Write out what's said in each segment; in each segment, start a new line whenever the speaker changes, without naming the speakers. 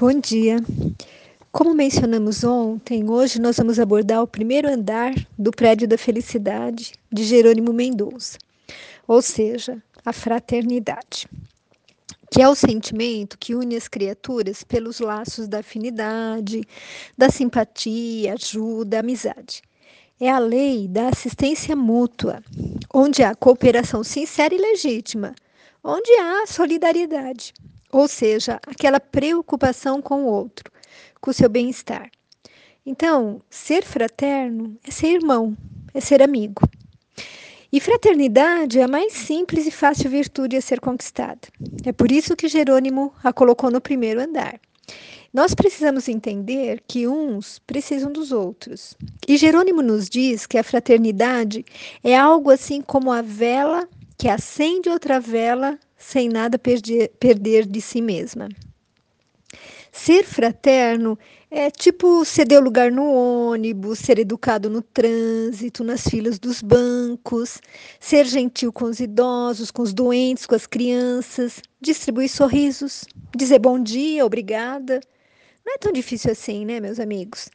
Bom dia. Como mencionamos ontem, hoje nós vamos abordar o primeiro andar do Prédio da Felicidade de Jerônimo Mendonça, ou seja, a fraternidade, que é o sentimento que une as criaturas pelos laços da afinidade, da simpatia, ajuda, amizade. É a lei da assistência mútua, onde há cooperação sincera e legítima, onde há solidariedade ou seja, aquela preocupação com o outro, com o seu bem-estar. Então, ser fraterno é ser irmão, é ser amigo. E fraternidade é a mais simples e fácil virtude a ser conquistada. É por isso que Jerônimo a colocou no primeiro andar. Nós precisamos entender que uns precisam dos outros. E Jerônimo nos diz que a fraternidade é algo assim como a vela que acende outra vela sem nada perder, perder de si mesma. Ser fraterno é tipo ceder lugar no ônibus, ser educado no trânsito, nas filas dos bancos, ser gentil com os idosos, com os doentes, com as crianças, distribuir sorrisos, dizer bom dia, obrigada. Não é tão difícil assim, né, meus amigos?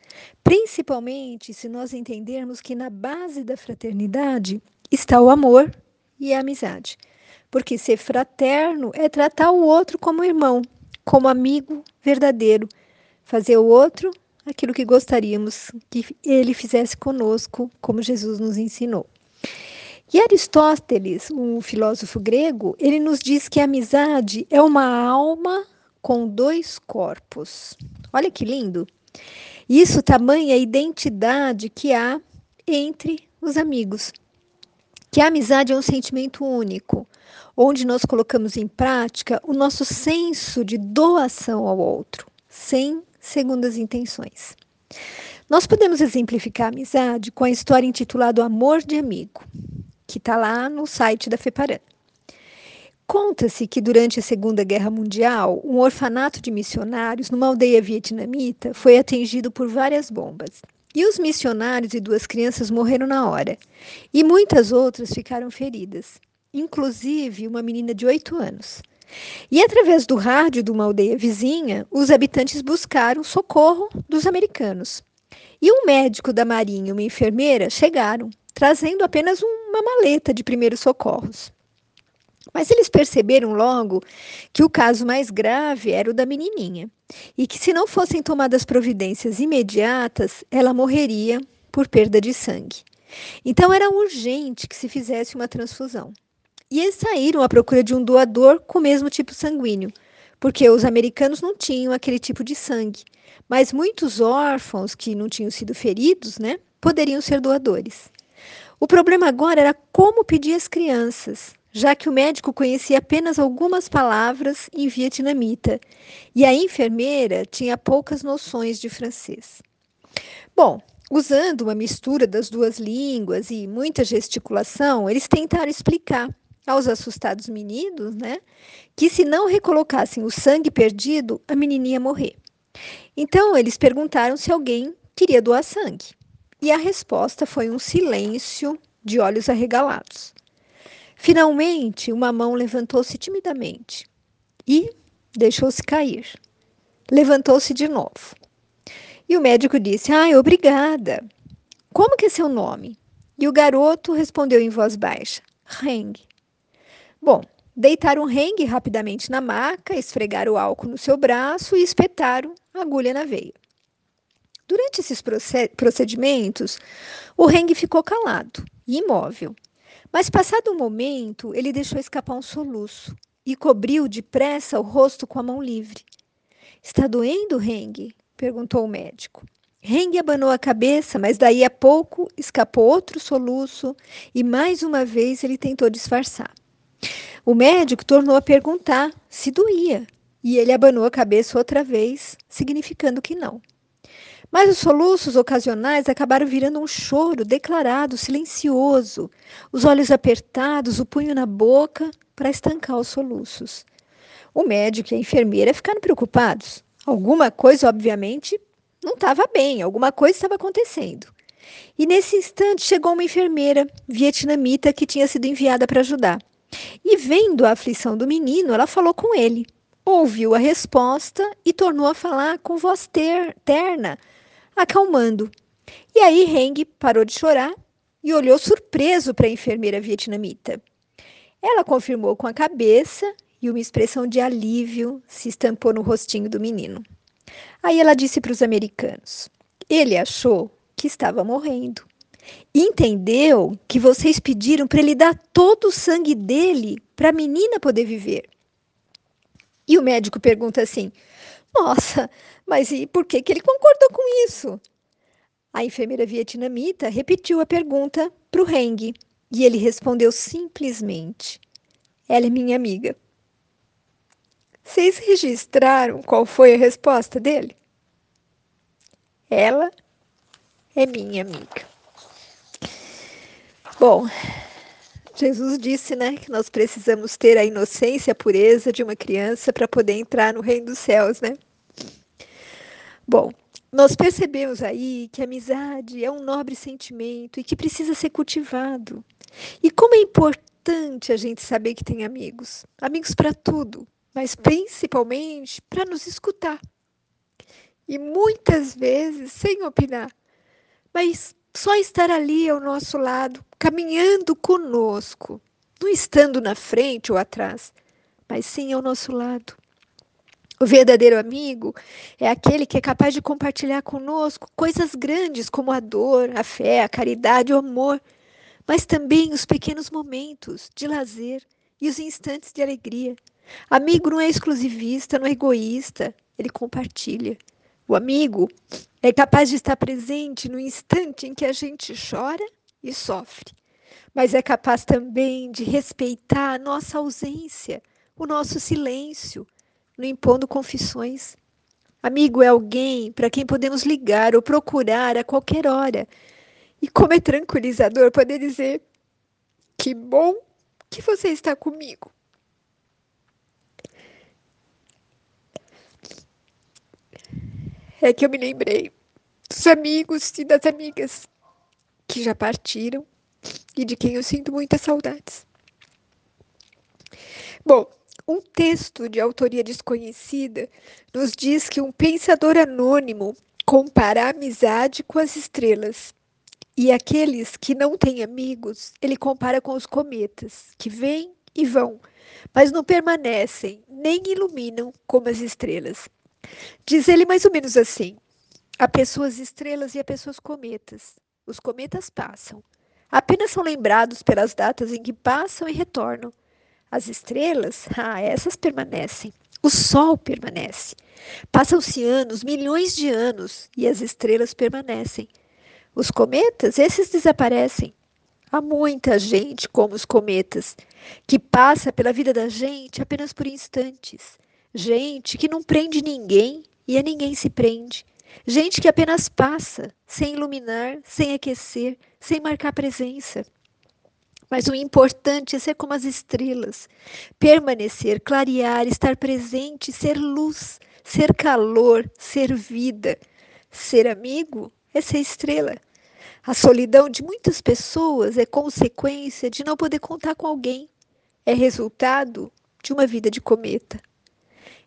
Principalmente se nós entendermos que na base da fraternidade está o amor e a amizade porque ser fraterno é tratar o outro como irmão, como amigo verdadeiro, fazer o outro aquilo que gostaríamos que ele fizesse conosco, como Jesus nos ensinou. E Aristóteles, um filósofo grego, ele nos diz que a amizade é uma alma com dois corpos. Olha que lindo! Isso tamanha identidade que há entre os amigos. Que a amizade é um sentimento único, onde nós colocamos em prática o nosso senso de doação ao outro, sem segundas intenções. Nós podemos exemplificar a amizade com a história intitulada Amor de Amigo, que está lá no site da FEPARAN. Conta-se que durante a Segunda Guerra Mundial, um orfanato de missionários numa aldeia vietnamita foi atingido por várias bombas. E os missionários e duas crianças morreram na hora, e muitas outras ficaram feridas inclusive uma menina de 8 anos. E através do rádio de uma aldeia vizinha, os habitantes buscaram socorro dos americanos. E um médico da Marinha e uma enfermeira chegaram, trazendo apenas uma maleta de primeiros socorros. Mas eles perceberam logo que o caso mais grave era o da menininha e que, se não fossem tomadas providências imediatas, ela morreria por perda de sangue. Então era urgente que se fizesse uma transfusão. E eles saíram à procura de um doador com o mesmo tipo sanguíneo, porque os americanos não tinham aquele tipo de sangue. Mas muitos órfãos que não tinham sido feridos, né, poderiam ser doadores. O problema agora era como pedir às crianças, já que o médico conhecia apenas algumas palavras em vietnamita e a enfermeira tinha poucas noções de francês. Bom, usando uma mistura das duas línguas e muita gesticulação, eles tentaram explicar aos assustados meninos, né, que se não recolocassem o sangue perdido, a menininha ia morrer. Então eles perguntaram se alguém queria doar sangue. E a resposta foi um silêncio de olhos arregalados. Finalmente, uma mão levantou-se timidamente e deixou-se cair. Levantou-se de novo. E o médico disse: "Ai, obrigada. Como que é seu nome?" E o garoto respondeu em voz baixa: Heng. Bom, deitaram rengue rapidamente na maca, esfregaram o álcool no seu braço e espetaram a agulha na veia. Durante esses procedimentos, o rengue ficou calado e imóvel. Mas, passado um momento, ele deixou escapar um soluço e cobriu depressa o rosto com a mão livre. Está doendo, Rengue? perguntou o médico. Rengue abanou a cabeça, mas daí a pouco escapou outro soluço e mais uma vez ele tentou disfarçar. O médico tornou a perguntar se doía e ele abanou a cabeça outra vez, significando que não. Mas os soluços ocasionais acabaram virando um choro declarado, silencioso, os olhos apertados, o punho na boca para estancar os soluços. O médico e a enfermeira ficaram preocupados. Alguma coisa, obviamente, não estava bem, alguma coisa estava acontecendo. E nesse instante chegou uma enfermeira vietnamita que tinha sido enviada para ajudar. E vendo a aflição do menino, ela falou com ele, ouviu a resposta e tornou a falar com voz ter terna, acalmando. E aí Heng parou de chorar e olhou surpreso para a enfermeira vietnamita. Ela confirmou com a cabeça e uma expressão de alívio se estampou no rostinho do menino. Aí ela disse para os americanos: ele achou que estava morrendo. Entendeu que vocês pediram para ele dar todo o sangue dele para a menina poder viver. E o médico pergunta assim: Nossa, mas e por que, que ele concordou com isso? A enfermeira vietnamita repetiu a pergunta para o Heng e ele respondeu simplesmente: Ela é minha amiga. Vocês registraram qual foi a resposta dele? Ela é minha amiga. Bom, Jesus disse, né, que nós precisamos ter a inocência, a pureza de uma criança para poder entrar no reino dos céus, né? Bom, nós percebemos aí que a amizade é um nobre sentimento e que precisa ser cultivado. E como é importante a gente saber que tem amigos, amigos para tudo, mas principalmente para nos escutar. E muitas vezes sem opinar, mas só estar ali ao nosso lado, caminhando conosco, não estando na frente ou atrás, mas sim ao nosso lado. O verdadeiro amigo é aquele que é capaz de compartilhar conosco coisas grandes como a dor, a fé, a caridade, o amor, mas também os pequenos momentos de lazer e os instantes de alegria. Amigo não é exclusivista, não é egoísta, ele compartilha. O amigo é capaz de estar presente no instante em que a gente chora e sofre, mas é capaz também de respeitar a nossa ausência, o nosso silêncio, não impondo confissões. Amigo é alguém para quem podemos ligar ou procurar a qualquer hora. E como é tranquilizador poder dizer: Que bom que você está comigo. É que eu me lembrei dos amigos e das amigas que já partiram e de quem eu sinto muitas saudades. Bom, um texto de autoria desconhecida nos diz que um pensador anônimo compara a amizade com as estrelas. E aqueles que não têm amigos, ele compara com os cometas, que vêm e vão, mas não permanecem, nem iluminam como as estrelas. Diz ele mais ou menos assim: há pessoas estrelas e há pessoas cometas. Os cometas passam, apenas são lembrados pelas datas em que passam e retornam. As estrelas, ah, essas permanecem. O Sol permanece. Passam-se anos, milhões de anos, e as estrelas permanecem. Os cometas, esses desaparecem. Há muita gente como os cometas, que passa pela vida da gente apenas por instantes. Gente que não prende ninguém e a ninguém se prende. Gente que apenas passa, sem iluminar, sem aquecer, sem marcar presença. Mas o importante é ser como as estrelas, permanecer, clarear, estar presente, ser luz, ser calor, ser vida. Ser amigo é ser estrela. A solidão de muitas pessoas é consequência de não poder contar com alguém. É resultado de uma vida de cometa.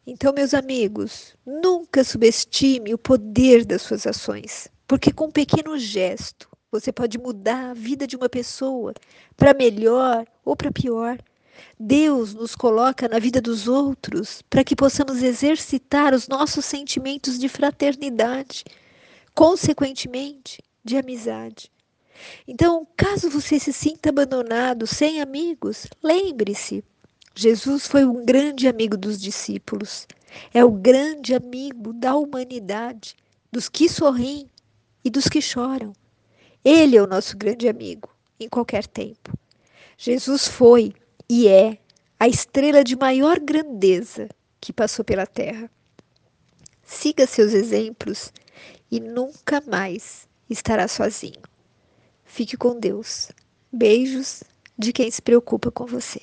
Então, meus amigos, nunca subestime o poder das suas ações, porque com um pequeno gesto, você pode mudar a vida de uma pessoa para melhor ou para pior. Deus nos coloca na vida dos outros para que possamos exercitar os nossos sentimentos de fraternidade, consequentemente, de amizade. Então, caso você se sinta abandonado, sem amigos, lembre-se: Jesus foi um grande amigo dos discípulos, é o grande amigo da humanidade, dos que sorriem e dos que choram. Ele é o nosso grande amigo em qualquer tempo. Jesus foi e é a estrela de maior grandeza que passou pela terra. Siga seus exemplos e nunca mais estará sozinho. Fique com Deus. Beijos de quem se preocupa com você.